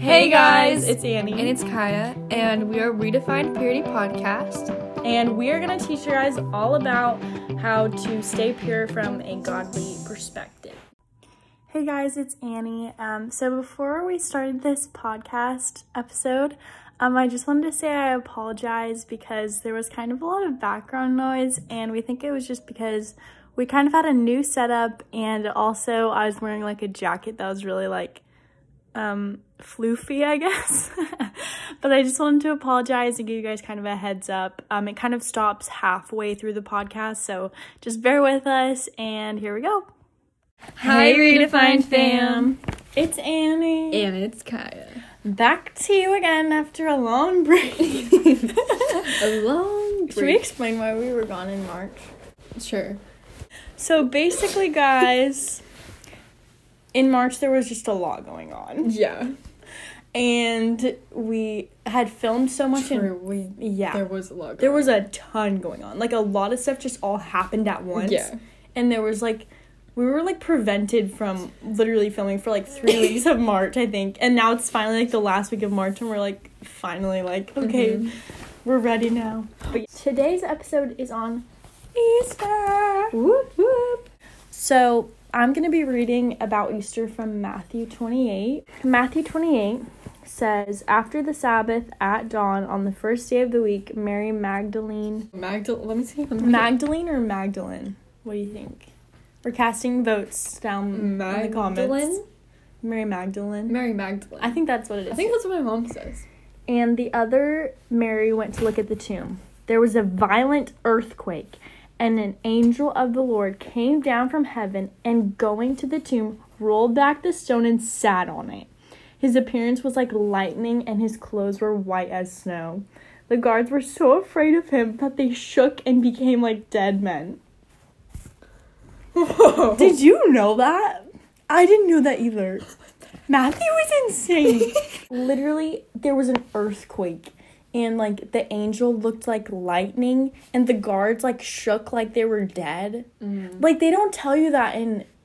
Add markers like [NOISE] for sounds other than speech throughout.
Hey guys, it's Annie. And it's Kaya, and we are Redefined Purity Podcast. And we are going to teach you guys all about how to stay pure from a godly perspective. Hey guys, it's Annie. Um, so before we started this podcast episode, um, I just wanted to say I apologize because there was kind of a lot of background noise, and we think it was just because we kind of had a new setup, and also I was wearing like a jacket that was really like um floofy i guess [LAUGHS] but i just wanted to apologize and give you guys kind of a heads up um it kind of stops halfway through the podcast so just bear with us and here we go Hi, Redefined fam. it's annie And it's Kaya. back to you again after a long [LAUGHS] break [LAUGHS] A long break. should we explain why we were gone in march Sure. so basically guys in march there was just a lot going on Yeah. And we had filmed so much True. and We, yeah There was a lot. there going was a ton going on like a lot of stuff just all happened at once Yeah. and there was like we were like prevented from literally filming for like three [LAUGHS] weeks of march i think and now it's finally like the last week of march and we're like finally like okay Mhm. we're ready now but today's episode is on easter Whoop whoop. so i'm going to be reading about easter from matthew 28 matthew 28 says after the sabbath at dawn on the first day of the week mary magdalene Magdalene. Let me see. Let me Magdalene or Magdalene? What do you think? We're casting votes down in the comments. Magdalene? Mary Magdalene. Mary Magdalene. I think that's what it is. I think that's what my mom says. and the other Mary went to look at the tomb. There was a violent earthquake, and an angel of the Lord came down from heaven and going to the tomb, rolled back the stone and sat on it. His appearance was like lightning, and his clothes were white as snow. The guards were so afraid of him that they shook and became like dead men. Whoa. [LAUGHS] Did you know that? I didn't know that either. Matthew was insane. [LAUGHS] Literally, there was an earthquake, and like the angel looked like lightning, and the guards like shook like they were dead. Mm. Like, they don't tell you that in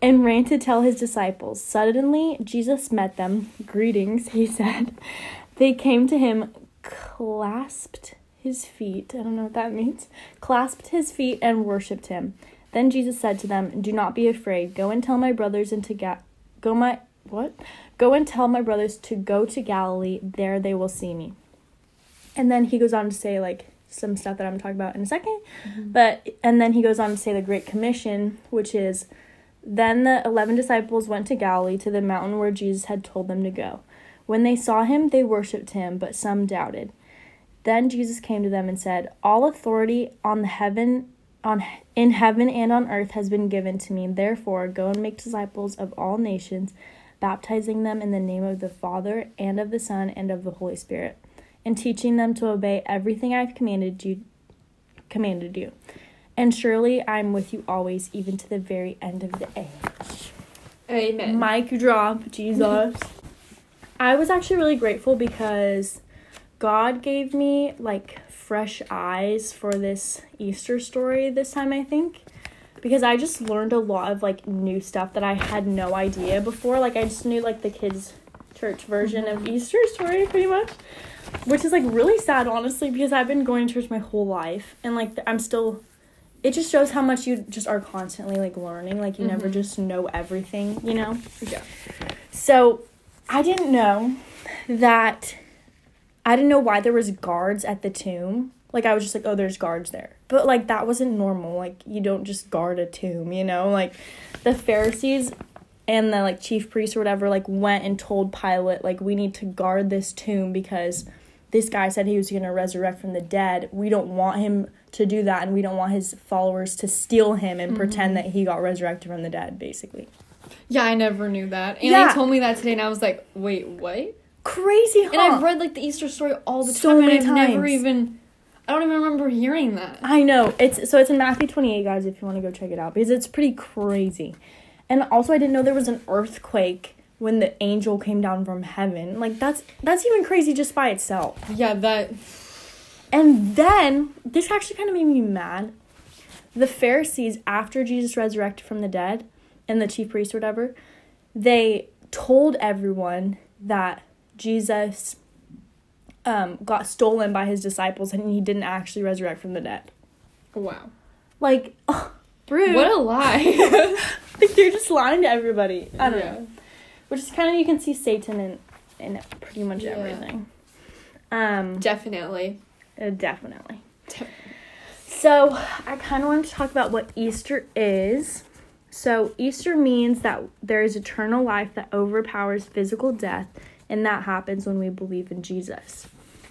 and ran to tell his disciples. Suddenly, Jesus met them. Greetings, he [LAUGHS] said. They came to him, clasped his feet. I don't know what that means. Clasped his feet and worshipped him. Then Jesus said to them, "Do not be afraid. Go and tell my brothers and to ga- go my what? Go and tell my brothers to go to Galilee. There they will see me." And then he goes on to say like some stuff that I'm talking about in a 2nd mm-hmm. But and then he goes on to say the Great Commission, which is then the eleven disciples went to Galilee to the mountain where Jesus had told them to go. When they saw him, they worshipped him, but some doubted. Then Jesus came to them and said, "All authority on the heaven on in heaven and on earth has been given to me. Therefore, go and make disciples of all nations, baptizing them in the name of the Father and of the Son and of the Holy Spirit, and teaching them to obey everything I've commanded you commanded you. And surely I'm with you always, even to the very end of the age." Amen. Mic drop, Jesus. [LAUGHS] I was actually really grateful because God gave me like fresh eyes for this Easter story this time, I think. Because I just learned a lot of like new stuff that I had no idea before. Like I just knew like the kids' church version of mm-hmm. Easter story pretty much. Which is like really sad honestly because I've been going to church my whole life and like I'm still it just shows how much you just are constantly like learning. Like you never Mhm. just know everything, you know? yeah. So I didn't know that I didn't know why there was guards at the tomb. Like I was just like, oh, there's guards there. But like that wasn't normal. Like you don't just guard a tomb, you know? Like the Pharisees and the like chief priests or whatever like went and told Pilate like we need to guard this tomb because this guy said he was going to resurrect from the dead. We don't want him to do that and we don't want his followers to steal him and pretend mm-hmm. that he got resurrected from the dead basically. Yeah, I never knew that. And Yeah. they told me that today, and I was like, wait, what? Crazy, huh? And I've read like the Easter story all the So time, many and I've never even. I don't even remember hearing that. I know. It's so it's in Matthew 28, guys, if you want to go check it out because it's pretty crazy. And also I didn't know there was an earthquake when the angel came down from heaven. Like that's that's even crazy just by itself. Yeah, that. And then this actually kind of made me mad. The Pharisees after Jesus resurrected from the dead and the chief priests or whatever, they told everyone that Jesus um, got stolen by his disciples and he didn't actually resurrect from the dead. Wow. Like, rude. [LAUGHS] What a lie. [LAUGHS] like they're just lying to everybody. I don't Yeah. know. Which is kind of you can see Satan in in pretty much Yeah. everything. Um, Definitely. uh, definitely. So I kind of want to talk about what Easter is. So Easter means that there is eternal life that overpowers physical death, and that happens when we believe in Jesus.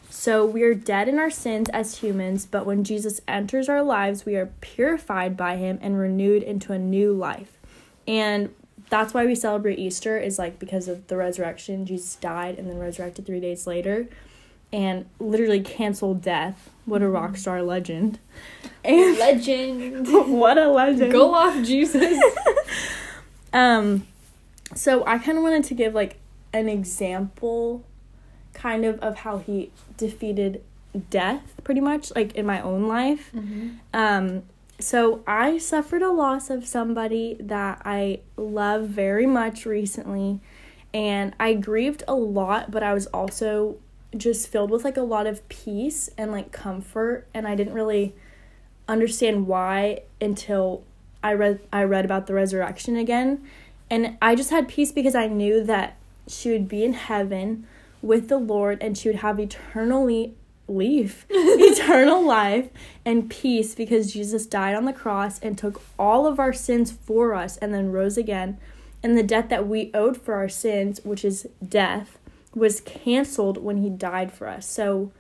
So we are dead in our sins as humans, but when Jesus enters our lives, we are purified by him and renewed into a new life. And that's why we celebrate Easter is like because of the resurrection. Jesus died and then resurrected 3 days later and literally canceled death. What a rock star legend. [LAUGHS] And Legend. [LAUGHS] what a legend. Go off, Jesus. [LAUGHS] Um, so I kind of wanted to give like an example, kind of of how he defeated death, pretty much like in my own life. Um, so I suffered a loss of somebody that I love very much recently, and I grieved a lot, but I was also just filled with like a lot of peace and like comfort, and I didn't really understand why until I read I read about the resurrection again. And I just had peace because I knew that she would be in heaven with the Lord and she would have eternally leave [LAUGHS] eternal life and peace because Jesus died on the cross and took all of our sins for us and then rose again. And the debt that we owed for our sins, which is death, was canceled when he died for us. So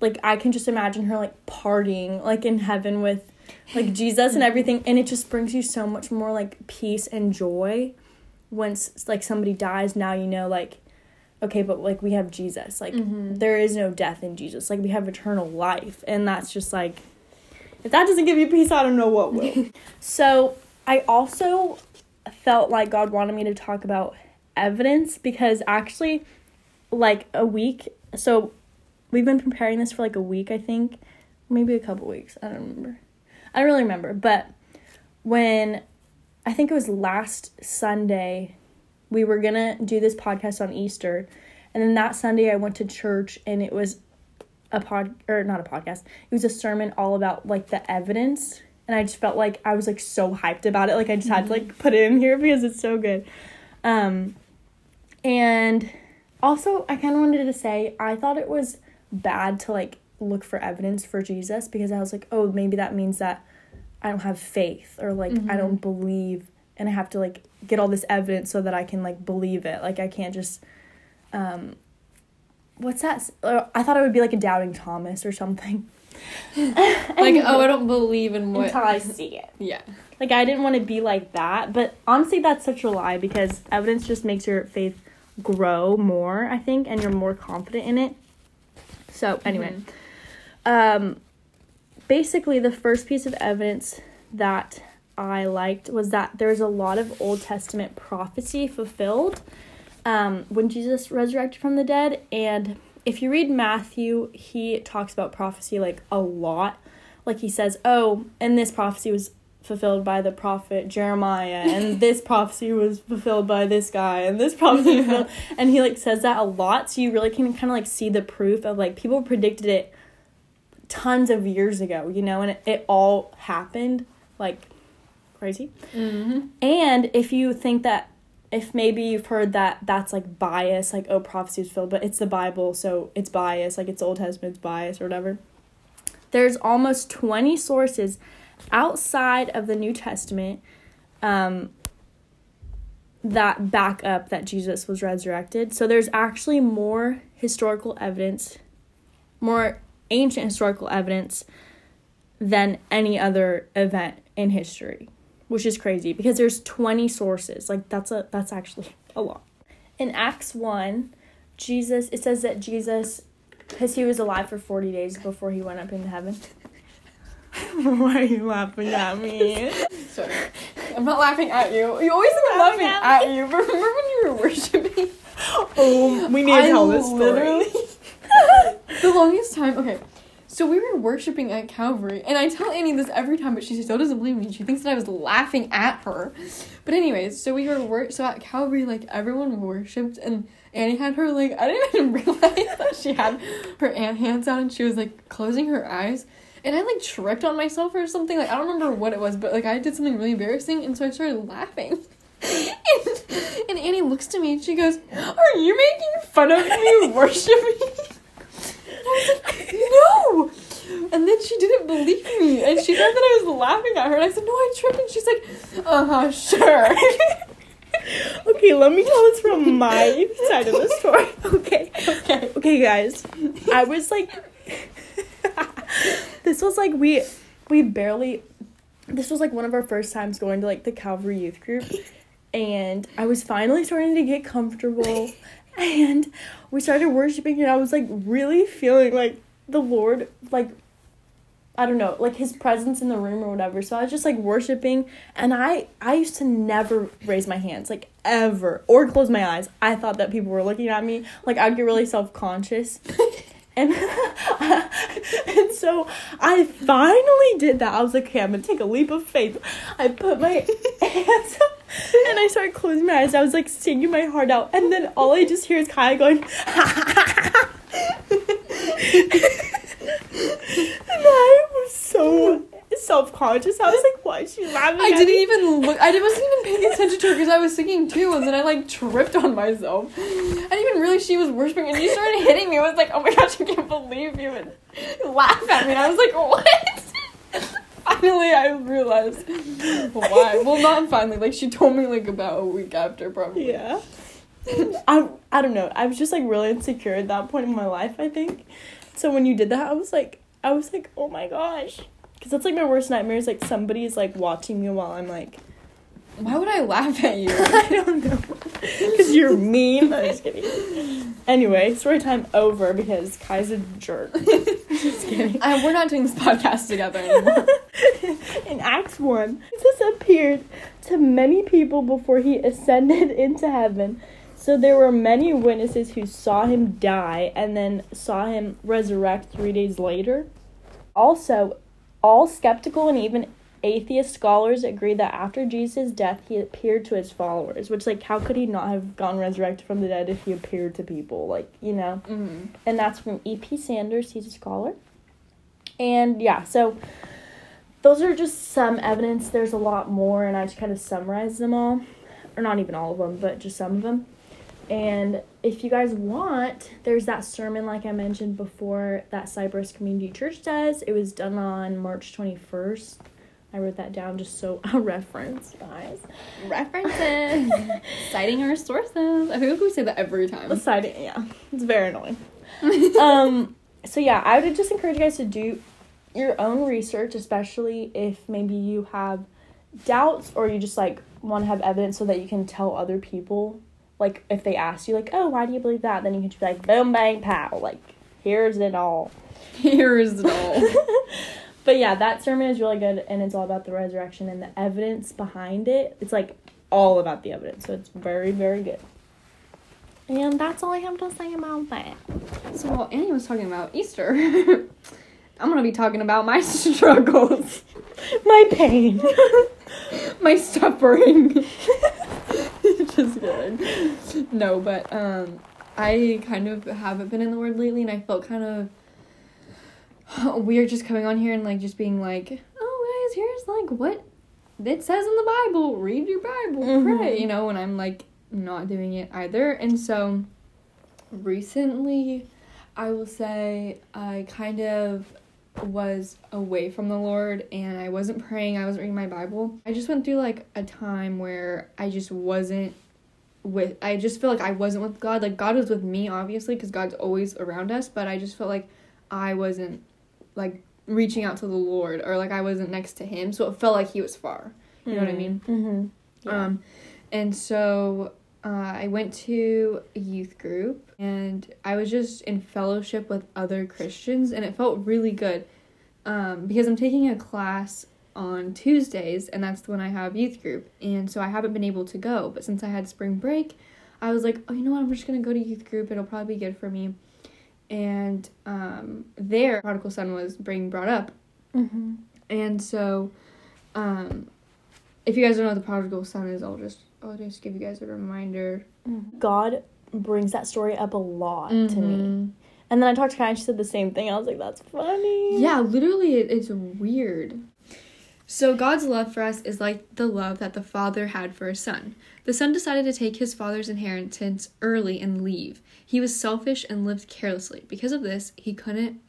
like I can just imagine her like partying like in heaven with like Jesus and everything and it just brings you so much more like peace and joy once like somebody dies now you know like okay but like we have Jesus. Like mm-hmm. there is no death in Jesus. Like we have eternal life. And that's just like if that doesn't give you peace I don't know what will. [LAUGHS] So I also felt like God wanted me to talk about evidence because actually like a week so we've been preparing this for like a week i think. Maybe a couple weeks. I don't remember. I don't really remember. But when i think it was last sunday we were gonna do this podcast on easter. And then that sunday i went to church and it was a pod or not a podcast. It was a sermon all about like the evidence. And i just felt like i was like so hyped about it. Like i just had to like put it in here because it's so good. Um and also i kind of wanted to say i thought it was bad to like look for evidence for jesus because i was like oh maybe that means that i don't have faith or like i don't believe and i have to like get all this evidence so that i can like believe it like i can't just um what's that uh, i thought it would be like a doubting thomas or something [LAUGHS] like, oh, I don't believe in what. until i see it [LAUGHS] Yeah. like I didn't want to be like that, but honestly that's such a lie because evidence just makes your faith grow more, I think, and you're more confident in it. So, anyway, um basically the first piece of evidence that I liked was that there's a lot of Old Testament prophecy fulfilled um, when Jesus resurrected from the dead. And if you read Matthew, he talks about prophecy like a lot. Like he says, oh, and this prophecy was fulfilled by the prophet Jeremiah, and [LAUGHS] this prophecy was fulfilled by this guy, and this prophecy was fulfilled. [LAUGHS] And he like says that a lot, so you really can kind of like see the proof of like people predicted it tons of years ago, you know, and it, it all happened like crazy. Mm-hmm. And if you think that, if maybe you've heard that that's like bias, like, oh, prophecy is filled, but it's the Bible, so it's bias, like it's Old Testament, bias or whatever. There's almost 20 sources outside of the New Testament um, that back up that Jesus was resurrected. So there's actually more historical evidence, more ancient historical evidence than any other event in history which is crazy because there's 20 sources like that's a that's actually [LAUGHS] a lot in acts 1 Jesus, it says that Jesus, because he was alive for 40 days before he went up into heaven. [LAUGHS] Why are you laughing at me? [LAUGHS] Sorry. I'm not laughing at you. You always think I'm laughing at you. But remember when you were worshiping? Oh, we need to I tell this story. literally- the longest time. Okay, so we were worshiping at Calvary, and I tell Annie this every time, but she still doesn't believe me. She thinks that I was laughing at her. But anyways, so we were wor- so at Calvary, like everyone worshipped, and Annie had her like I didn't [LAUGHS] even realize that she had her hands out, and she was like closing her eyes. And I like tripped on myself or something. Like I don't remember what it was, but like I did something really embarrassing, and so I started laughing. [LAUGHS] and, and Annie looks to me and she goes, "Are you making fun of me [LAUGHS] worshiping?" And I was like, "No." [LAUGHS] And then she didn't believe me, and she thought that I was laughing at her. And I said, "No, I tripped." And she's like, "Uh huh, sure." [LAUGHS] Okay, let me tell this from my side of the story. [LAUGHS] Okay. okay. Okay, guys. I was like This was like we we barely this was like one of our first times going to like the Calvary youth group and I was finally starting to get comfortable and we started worshiping and I was like really feeling like the Lord like I don't know, like his presence in the room or whatever. So I was just like worshiping and I I used to never raise my hands like ever or close my eyes. I thought that people were looking at me. Like I'd get really self-conscious. [LAUGHS] and [LAUGHS] and so I finally did that. I was like, okay, I'm gonna take a leap of faith. I put my [LAUGHS] hands up and I started closing my eyes. I was like singing my heart out, and then all I just hear is Kaya going, and I was so self conscious. I was like, why is she laughing? I didn't me? even look. I wasn't even paying attention to her because I was singing too, and then I like tripped on myself. I didn't even realize she was worshiping, and she started hitting me. I was like, "Oh my gosh, I can't believe you!" and laugh at me. And I was like, "What?" [LAUGHS] finally, I realized why. Well, not finally. Like she told me like about a week after, probably. Yeah. I I don't know. I was just like really insecure at that point in my life, I think. So when you did that, I was like I was like, "Oh my gosh." Cuz that's like my worst nightmare is like somebody's like watching me while I'm like Why would I laugh at you? [LAUGHS] I don't know. Cuz you're mean. I'm just kidding. Anyway, story time over because Kai's a jerk. [LAUGHS] just kidding. I, we're not doing this podcast together anymore. [LAUGHS] In Acts 1, Jesus appeared to many people before he ascended into heaven. So there were many witnesses who saw him die and then saw him resurrect three days later. Also, all skeptical and even atheist scholars agree that after Jesus' death, he appeared to his followers. Which, like, how could he not have gone resurrected from the dead if he appeared to people? Like, you know? mm and that's from E.P. Sanders. He's a scholar. And yeah, so those are just some evidence. There's a lot more, and I just kind of summarized them all. Or not even all of them, but just some of them. And if you guys want, there's that sermon, like I mentioned before, that Cypress Community Church does. It was done on March 21st. I wrote that down just so [LAUGHS] a reference, guys. References, [LAUGHS] citing our sources. I feel like we say that every time. Side, yeah, it's very annoying. [LAUGHS] um, so yeah, I would just encourage you guys to do your own research, especially if maybe you have doubts or you just like want to have evidence so that you can tell other people. Like if they ask you, like, "Oh, why do you believe that?" Then you can just be like, "Boom, bang, pow!" Like, here's it all. [LAUGHS] Here's it all. [LAUGHS] But yeah, that sermon is really good, and it's all about the resurrection and the evidence behind it. It's like all about the evidence, so it's very, very good. And that's all I have to say about that. So while Annie was talking about Easter, [LAUGHS] I'm gonna be talking about my struggles, My pain. my suffering. [LAUGHS] Just kidding. No, but um, I kind of haven't been in the Word lately, and I felt kind of [SIGHS] weird just coming on here and like just being like, "Oh, guys, here's like what it says in the Bible. Read your Bible, pray." Mhm. You know, when I'm like not doing it either, and so recently, I will say I kind of was away from the Lord and I wasn't praying, I wasn't reading my Bible. I just went through like a time where I just wasn't with I just feel like I wasn't with God. Like God was with me obviously cuz God's always around us, but I just felt like I wasn't like reaching out to the Lord or like I wasn't next to him. So it felt like he was far. You know what I mean? Mm-hmm. Yeah. Um, and so uh, I went to a youth group and I was just in fellowship with other Christians, and it felt really good um, because I'm taking a class on Tuesdays, and that's when I have youth group, and so I haven't been able to go. But since I had spring break, I was like, oh, you know what? I'm just gonna go to youth group. It'll probably be good for me. And um, there, prodigal son was being brought up, Mm-hmm. and so, um, if you guys don't know what the prodigal son is, I'll just I'll just give you guys a reminder. God brings that story up a lot to me. Mhm. And then I talked to Kai and she said the same thing. I was like, that's funny. Yeah, literally, it, it's weird. So, God's love for us is like the love that the father had for his son. The son decided to take his father's inheritance early and leave. He was selfish and lived carelessly. Because of this, he couldn't.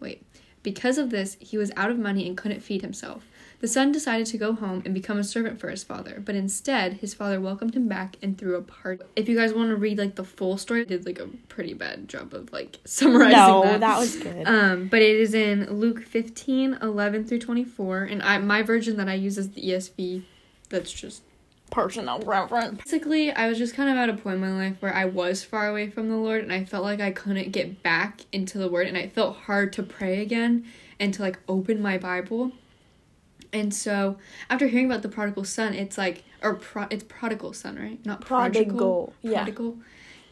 Wait. Because of this, he was out of money and couldn't feed himself. The son decided to go home and become a servant for his father, but instead, his father welcomed him back and threw a party. If you guys want to read like the full story, I did like a pretty bad job of like [LAUGHS] summarizing No, that. that was good. Um, but it is in Luke 15, 11 through 24. And I my version that I use is the ESV. That's just Personal reference. basically I was just kind of at a point in my life where I was far away from the Lord and I felt like I couldn't get back into the word and I felt hard to pray again and to like open my Bible. And so after hearing about the prodigal son, it's like or pro- it's prodigal son, right? Not prodigal. Prodigal. Yeah. Prodigal.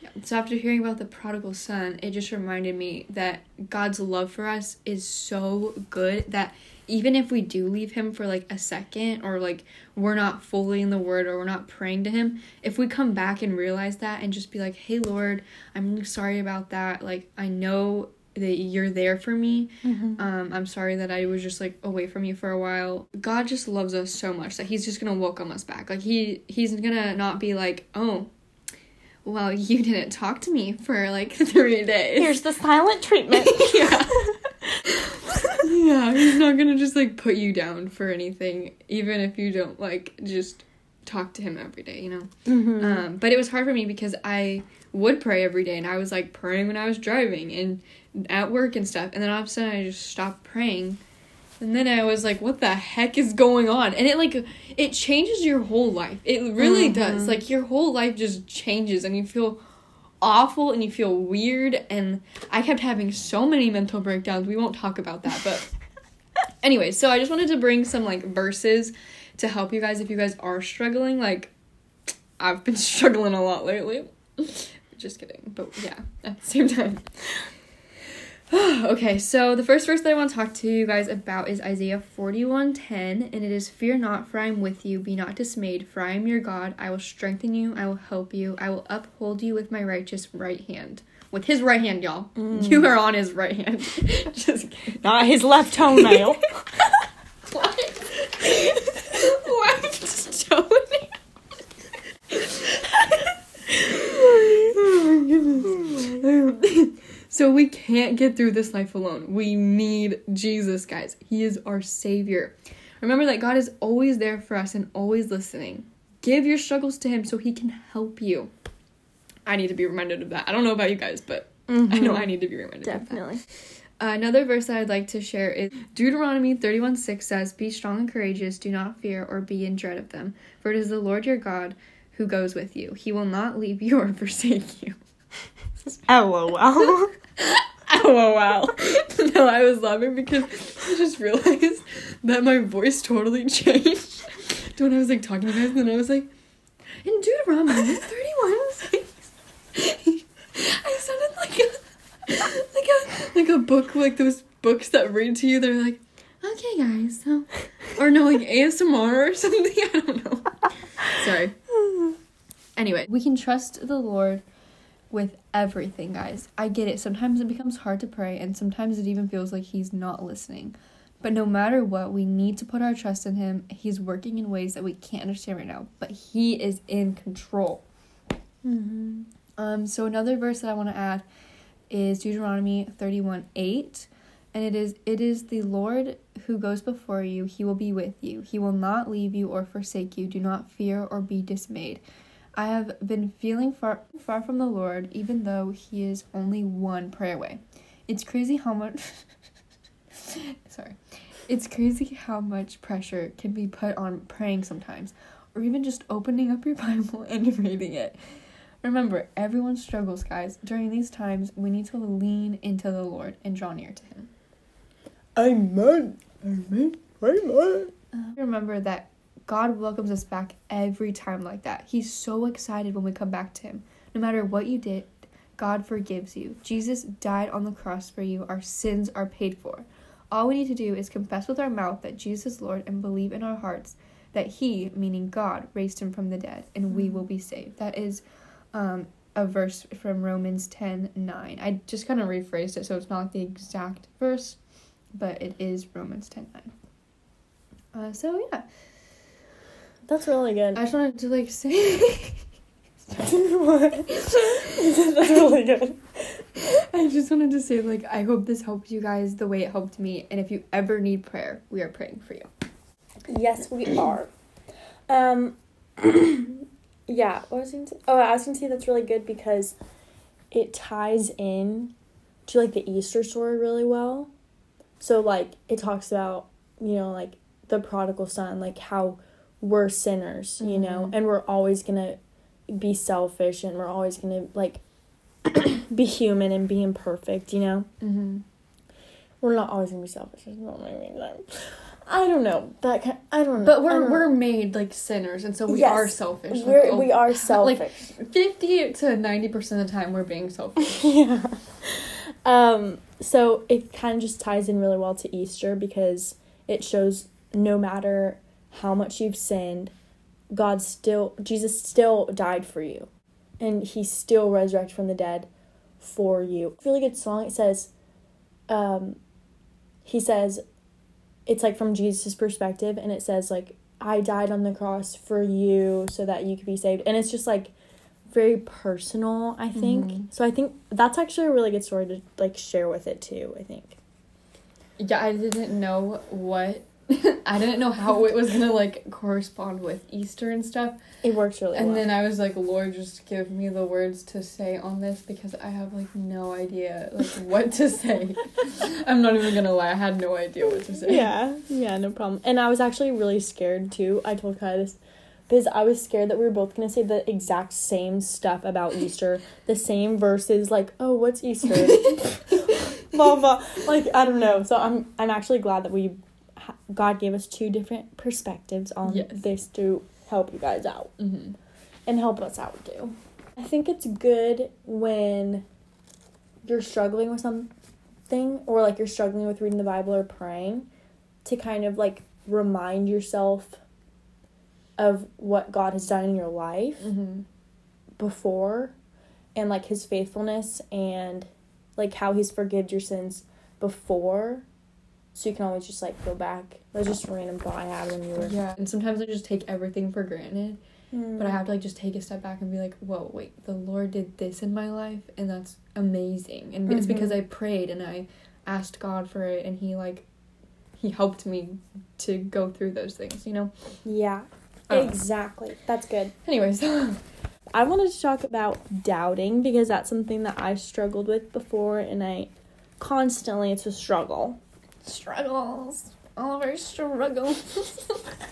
Yeah. So after hearing about the prodigal son, it just reminded me that God's love for us is so good that even if we do leave him for like a second or like we're not fully in the word or we're not praying to him, if we come back and realize that and just be like, "Hey Lord, I'm sorry about that. Like I know that you're there for me. Mm-hmm. Um, I'm sorry that I was just like away from you for a while. God just loves us so much that He's just gonna welcome us back. Like He He's gonna not be like, oh, well, [LAUGHS] you didn't talk to me for like [LAUGHS] three days. Here's the silent treatment. [LAUGHS] yeah. yeah, He's not gonna just like put you down for anything, even if you don't like just talk to Him every day. You know. mm-hmm. Um, but it was hard for me because I would pray every day and I was like praying when I was driving and at work and stuff. And then all of a sudden I just stopped praying. And then I was like, what the heck is going on? And it like it changes your whole life. It really does. Mhm. Like your whole life just changes and you feel awful and you feel weird and I kept having so many mental breakdowns. We won't talk about that, but [LAUGHS] anyway, so I just wanted to bring some like verses to help you guys if you guys are struggling. Like I've been [LAUGHS] struggling a lot lately. [LAUGHS] Just kidding. But yeah, [LAUGHS] at the same time. [SIGHS] okay, so the first verse that I want to talk to you guys about is Isaiah 41:10, and it is fear not for I am with you, be not dismayed, for I am your God. I will strengthen you, I will help you, I will uphold you with my righteous right hand. With his right hand, y'all. Mm. You are on his right hand. Just kidding. Not his left toenail. What? Why just toenail? oh my goodness. So we can't get through this life alone. We need Jesus, guys. He is our savior. Remember that God is always there for us and always listening. Give your struggles to him so he can help you. I need to be reminded of that. I don't know about you guys, but I know I need to be reminded of that. Definitely. Uh, another verse that I'd like to share is Deuteronomy 31 6 says, Be strong and courageous, do not fear or be in dread of them, for it is the Lord your God who goes with you. He will not leave you or [LAUGHS] forsake you. LOL. Oh, wow. no, I was laughing because I just realized that my voice totally changed to when I was like talking to you guys, and then I was like, in Deuteronomy [LAUGHS] 31 6, I sounded like a like a like a book like those books that read to you they're like okay guys so or no like asmr or [LAUGHS] something i don't know sorry [LAUGHS] anyway we can trust the lord with everything guys i get it sometimes it becomes hard to pray and sometimes it even feels like he's not listening but no matter what we need to put our trust in him he's working in ways that we can't understand right now but he is in control mm-hmm. um so another verse that i want to add is Deuteronomy 31 8. And it is it is the Lord who goes before you, he will be with you. He will not leave you or forsake you. Do not fear or be dismayed. I have been feeling far far from the Lord, even though he is only one prayer away. It's crazy how much [LAUGHS] sorry. It's crazy how much pressure can be put on praying sometimes, or even just opening up your [LAUGHS] Bible and reading it. Remember, everyone struggles, guys. During these times, we need to lean into the Lord and draw near to Him. Amen. Amen. Amen. Uh, remember that God welcomes us back every time like that. He's so excited when we come back to Him. No matter what you did, God forgives you. Jesus died on the cross for you. Our sins are paid for. All we need to do is confess with our mouth that Jesus is Lord and believe in our hearts that He, meaning God, raised Him from the dead, and we will be saved. That is um, a verse from Romans 10 9. I just kind of rephrased it so it's not like the exact verse, but it is Romans 10 9. Uh, so, yeah. That's really good. I just wanted to like say. what? That's really good. I just wanted to say, like, I hope this helped you guys the way it helped me. And if you ever need prayer, we are praying for you. Yes, we are. Um, [CLEARS THROAT] yeah. What was I gonna say? Oh, I was gonna say that's really good because it ties in to like the Easter story really well. So like it talks about you know like the prodigal son, like how we're sinners, you know, Mhm. and we're always gonna be selfish and we're always gonna like [CLEARS THROAT] be human and be imperfect, you know. Mm-hmm. We're not always gonna be selfish. It's not my main time. I don't know that. Kind, I don't know. But we're know. we're made like sinners, and so we Yes. are selfish. Like, We're, oh, we are [LAUGHS] selfish. like- Fifty to ninety percent of the time, we're being selfish. [LAUGHS] yeah. Um. So it kind of just ties in really well to Easter because it shows no matter how much you've sinned, God still Jesus still died for you, and He still resurrected from the dead for you. Really good song. It says, um, He says, it's like from Jesus' perspective, and it says like I died on the cross for you so that you could be saved, and it's just like very personal. I think Mhm. so. I think that's actually a really good story to like share with it too. I think. yeah, I didn't know what. [LAUGHS] I didn't know how it was gonna like correspond with Easter and stuff. It works really And well. And then I was like, Lord, just give me the words to say on this because I have like no idea like what to say. [LAUGHS] I'm not even gonna lie, I had no idea what to say. Yeah, yeah, no problem. And I was actually really scared too. I told Kai this because I was scared that we were both gonna say the exact same stuff about Easter, the same verses. Like, oh, what's Easter? [LAUGHS] blah blah. Like, I don't know. So I'm I'm actually glad that we God gave us two different perspectives on Yes. this to help you guys out hmm and help us out too. I think it's good when you're struggling with something or like you're struggling with reading the Bible or praying to kind of like remind yourself of what God has done in your life hmm before and like his faithfulness and like how he's forgiven your sins before so you can always just like go back. Was just random thought I had when you were Yeah. And sometimes I just take everything for granted. But I have to like just take a step back and be like, whoa, wait, the Lord did this in my life and that's amazing. And it's because Mhm. I prayed and I asked God for it and he like he helped me to go through those things, you know? Yeah. Exactly. That's good. Anyways. [LAUGHS] I wanted to talk about doubting because that's something that I struggled with before and I constantly it's a struggle. Struggles. All of our struggles.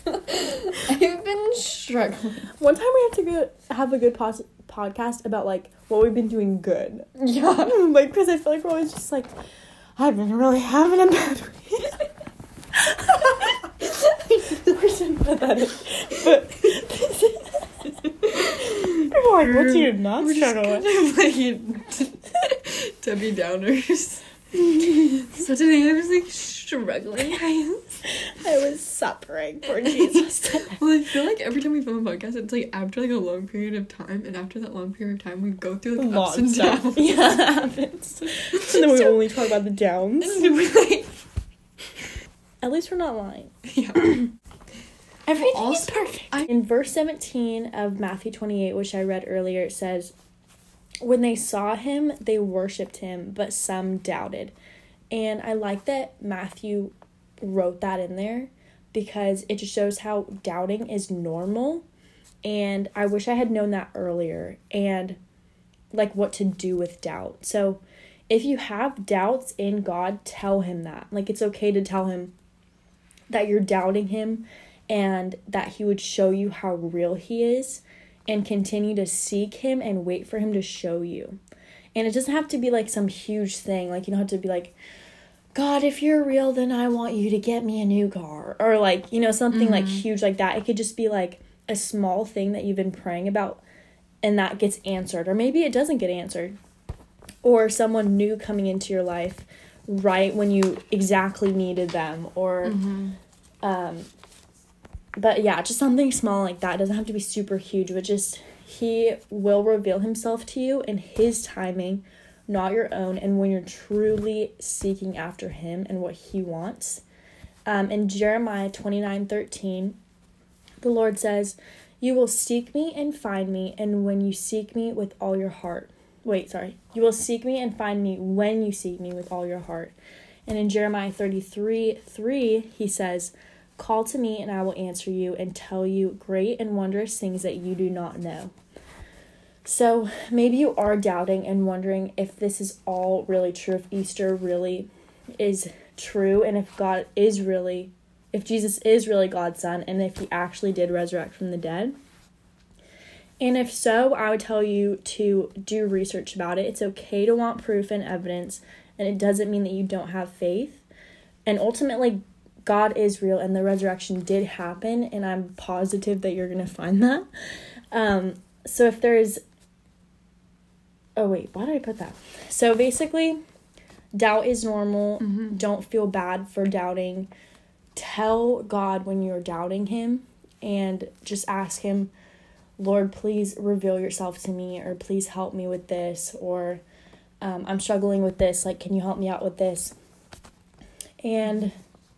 [LAUGHS] I've been struggling. One time we had to go have a good pos- podcast about like what we've been doing good. Yeah. [LAUGHS] like because I feel like we're always just like I've been really having a bad week. [LAUGHS] we're sympathetic, but people are like, what do you not struggle with? like Debbie Downers. So today I was like struggling. [LAUGHS] I was suffering for Jesus. [LAUGHS] well, I feel like every time we film a podcast, it's like after like a long period of time, and after that long period of time, we go through like ups and downs. [LAUGHS] Yeah, that happens. And then we only talk about the downs. And we're like, At least we're not lying. yeah. Everything Also, is perfect. I- In verse 17 of Matthew 28, which I read earlier, it says, When they saw him, they worshipped him, but some doubted. And I like that Matthew wrote that in there because it just shows how doubting is normal. And I wish I had known that earlier and like what to do with doubt. So if you have doubts in God, tell him that. Like it's okay to tell him that you're doubting him and that he would show you how real he is and continue to seek him and wait for him to show you. And it doesn't have to be like some huge thing. Like you don't have to be like, God, if you're real, then I want you to get me a new car. Or like, you know, something like huge like that. It could just be like a small thing that you've been praying about and that gets answered. Or maybe it doesn't get answered. Or someone new coming into your life right when you exactly needed them. Or um but yeah, just something small like that. It doesn't have to be super huge, but just he will reveal himself to you in his timing, not your own, and when you're truly seeking after him and what he wants. Um, in Jeremiah 29 13, the Lord says, You will seek me and find me, and when you seek me with all your heart. Wait, sorry. You will seek me and find me when you seek me with all your heart. And in Jeremiah 33 3, he says, Call to me, and I will answer you and tell you great and wondrous things that you do not know. So maybe you are doubting and wondering if this is all really true, if Easter really is true, and if God is really, if Jesus is really God's Son, and if He actually did resurrect from the dead. And if so, I would tell you to do research about it. It's okay to want proof and evidence, and it doesn't mean that you don't have faith. And ultimately, God is real and the resurrection did happen, and I'm positive that you're going to find that. Um, so if there's. Oh, wait, why did I put that? So basically, doubt is normal. Don't feel bad for doubting. Tell God when you're doubting Him and just ask Him, Lord, please reveal yourself to me, or please help me with this, or um, I'm struggling with this. Like, can you help me out with this? And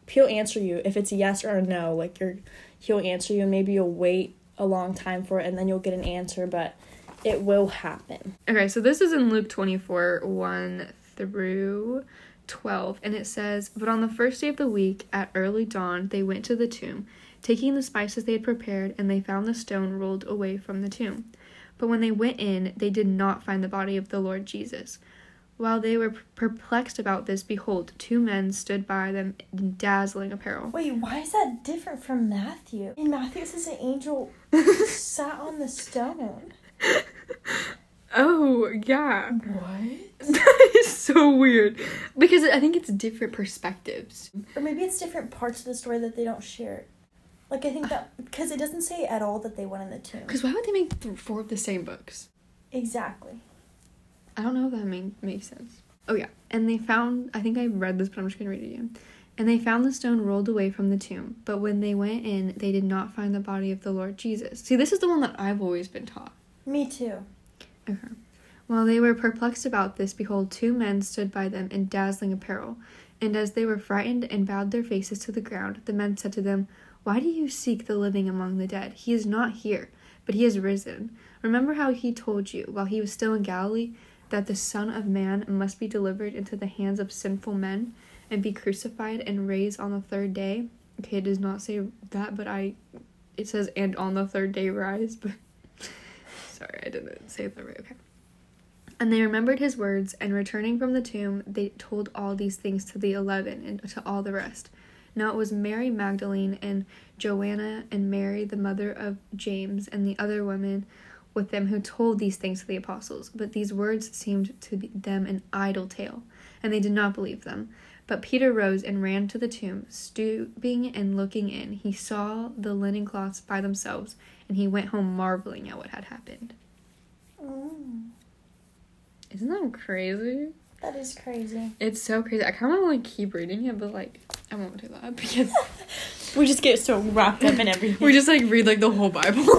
he'll answer you if it's a yes or a no like you're he'll answer you and maybe you'll wait a long time for it and then you'll get an answer but it will happen Okay, so this is in Luke 24 1 through 12, and it says, But on the first day of the week, at early dawn, they went to the tomb, taking the spices they had prepared, and they found the stone rolled away from the tomb. But when they went in, they did not find the body of the Lord Jesus. While they were perplexed about this, behold, two men stood by them in dazzling apparel. wait why is that different from matthew in matthew it says an angel [LAUGHS] sat on the stone Oh, yeah. what [LAUGHS] that is so weird. Because I think it's different perspectives. or maybe it's different parts of the story that they don't share like i think that because it doesn't say at all that they went in the tomb Because why would they make th- four of the same books? exactly I don't know if that make, makes sense. Oh, yeah. And they found, I think I read this, but I'm just going to read it again. And they found the stone rolled away from the tomb. But when they went in, they did not find the body of the Lord Jesus. See, this is the one that I've always been taught. me too Okay. While they were perplexed about this, behold, two men stood by them in dazzling apparel. And as they were frightened and bowed their faces to the ground, the men said to them, Why do you seek the living among the dead? He is not here, but he has risen. Remember how he told you, while he was still in Galilee, that the Son of Man must be delivered into the hands of sinful men and be crucified and raised on the third day? Okay, it does not say that, but I. It says, and on the third day rise, [LAUGHS] but. Sorry, I didn't say that right. Okay. And they remembered his words, and returning from the tomb, they told all these things to the eleven and to all the rest. Now it was Mary Magdalene and Joanna and Mary, the mother of James, and the other women with them who told these things to the apostles. But these words seemed to them an idle tale, and they did not believe them. But Peter rose and ran to the tomb, stooping and looking in. He saw the linen cloths by themselves, and he went home marveling at what had happened. mm, Isn't that crazy? that is crazy It's so crazy. I kind of want to like keep reading it, but like I won't do that [LAUGHS] because [LAUGHS] we just get so wrapped up in everything we just like read like the whole Bible. [LAUGHS]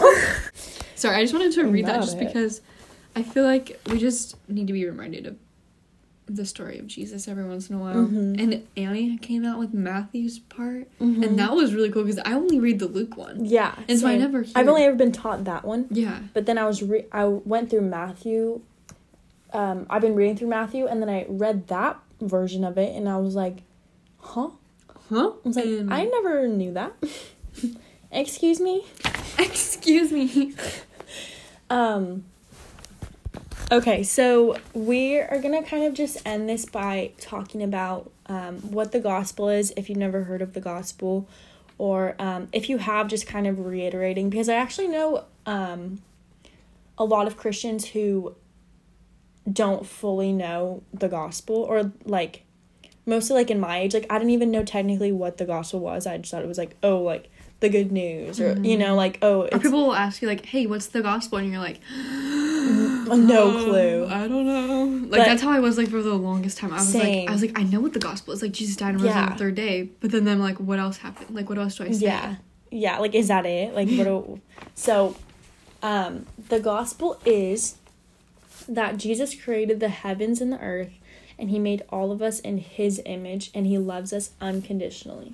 Sorry, I just wanted to read that just it. because I feel like we just need to be reminded of the story of Jesus every once in a while. Mhm. And Annie came out with Matthew's part, Mhm. and that was really cool because I only read the Luke one. yeah And so I never hear. i've only ever been taught that one yeah. But then I was re- I went through Matthew. Um, I've been reading through Matthew, and then I read that version of it, and I was like, "Huh?" Huh? I was like, And- "I never knew that." [LAUGHS] Excuse me. Excuse me. [LAUGHS] Um. Okay, so we are gonna kind of just end this by talking about um, what the gospel is. If you've never heard of the gospel, or um, if you have, just kind of reiterating because I actually know um, a lot of Christians who don't fully know the gospel or like mostly like in my age like I didn't even know technically what the gospel was. I just thought it was like oh like the good news or you know like oh Or people will ask you like, "Hey, what's the gospel?" And you're like, [GASPS] no "Um, clue. I don't know. Like But- that's how I was like for the longest time. I was Same. like, I was like, I know what the gospel is. Like Jesus died and rose on the third day. But then I'm like, what else happened? Like what else do I say? Yeah. Yeah, like is that it? Like what do, [LAUGHS] so um the gospel is that Jesus created the heavens and the earth and he made all of us in his image and he loves us unconditionally.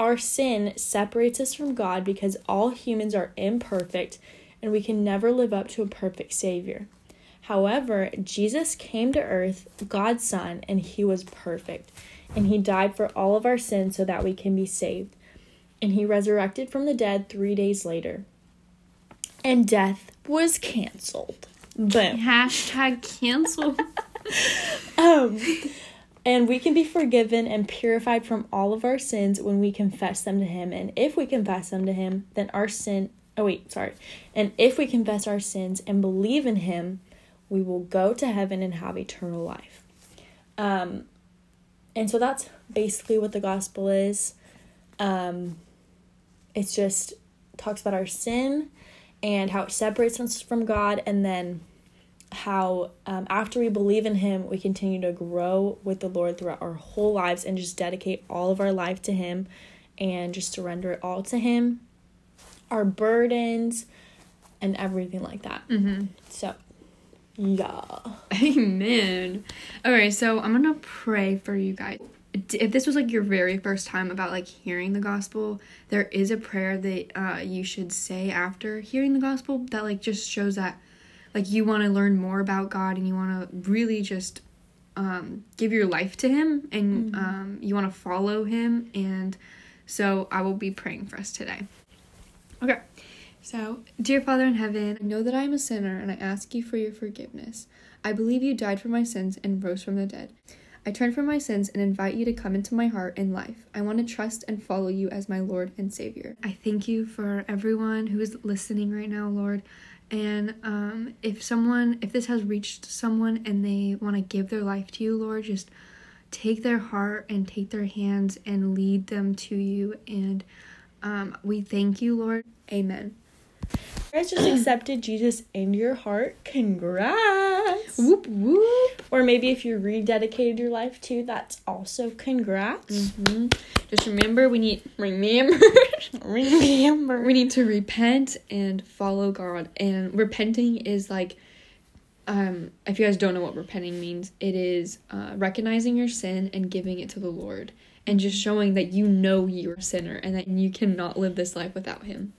Our sin separates us from God because all humans are imperfect and we can never live up to a perfect savior. However, Jesus came to earth, God's son, and he was perfect. And he died for all of our sins so that we can be saved and he resurrected from the dead three days later. And death was canceled. Boom. Hashtag cancel. [LAUGHS] Um, and we can be forgiven and purified from all of our sins when we confess them to him. And if we confess them to him, then our sin. Oh, wait, sorry. And if we confess our sins and believe in him, we will go to heaven and have eternal life. Um, and so that's basically what the gospel is. Um, it's just talks about our sin and how it separates us from God, and then how um, after we believe in Him, we continue to grow with the Lord throughout our whole lives and just dedicate all of our life to Him and just surrender it all to Him, our burdens, and everything like that. mm-hmm. So, yeah. Amen. Okay, so I'm gonna pray for you guys. If this was like your very first time about like hearing the gospel, there is a prayer that uh, you should say after hearing the gospel that like just shows that like you want to learn more about God and you want to really just um, give your life to Him and um, you want to follow Him. And so I will be praying for us today. Okay. So, dear Father in heaven, I know that I am a sinner and I ask you for your forgiveness. I believe you died for my sins and rose from the dead. I turn from my sins and invite you to come into my heart and life. I want to trust and follow you as my Lord and Savior. I thank you for everyone who is listening right now, Lord. And um, if someone, if this has reached someone and they want to give their life to you, Lord, just take their heart and take their hands and lead them to you. And um, we thank you, Lord. Amen. You guys just accepted Jesus in your heart. Congrats. Whoop whoop. Or maybe if you rededicated your life to, that's also congrats. hmm Just remember, we need remember. [LAUGHS] Remember. we need to repent and follow God. And repenting is like, um, if you guys don't know what repenting means, it is uh, recognizing your sin and giving it to the Lord, and just showing that you know you're a sinner and that you cannot live this life without Him.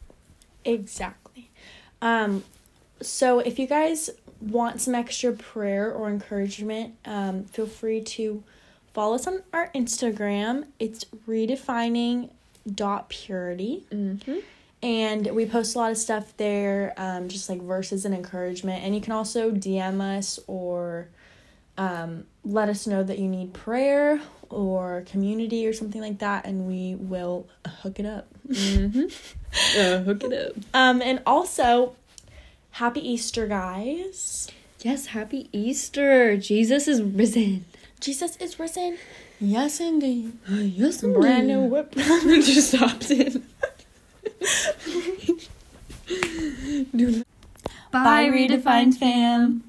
Exactly. Um, so if you guys want some extra prayer or encouragement, um, feel free to follow us on our Instagram. It's redefining dot purity Mm-hmm. and we post a lot of stuff there um, just like verses and encouragement and you can also dm us or um, let us know that you need prayer or community or something like that and we will hook it up Mm-hmm. uh, hook it up. um, and also happy easter guys Yes, happy Easter. Jesus is risen. jesus is risen yes indeed [GASPS] yes, brand new whip [LAUGHS] just stopped it. [LAUGHS] bye redefined fam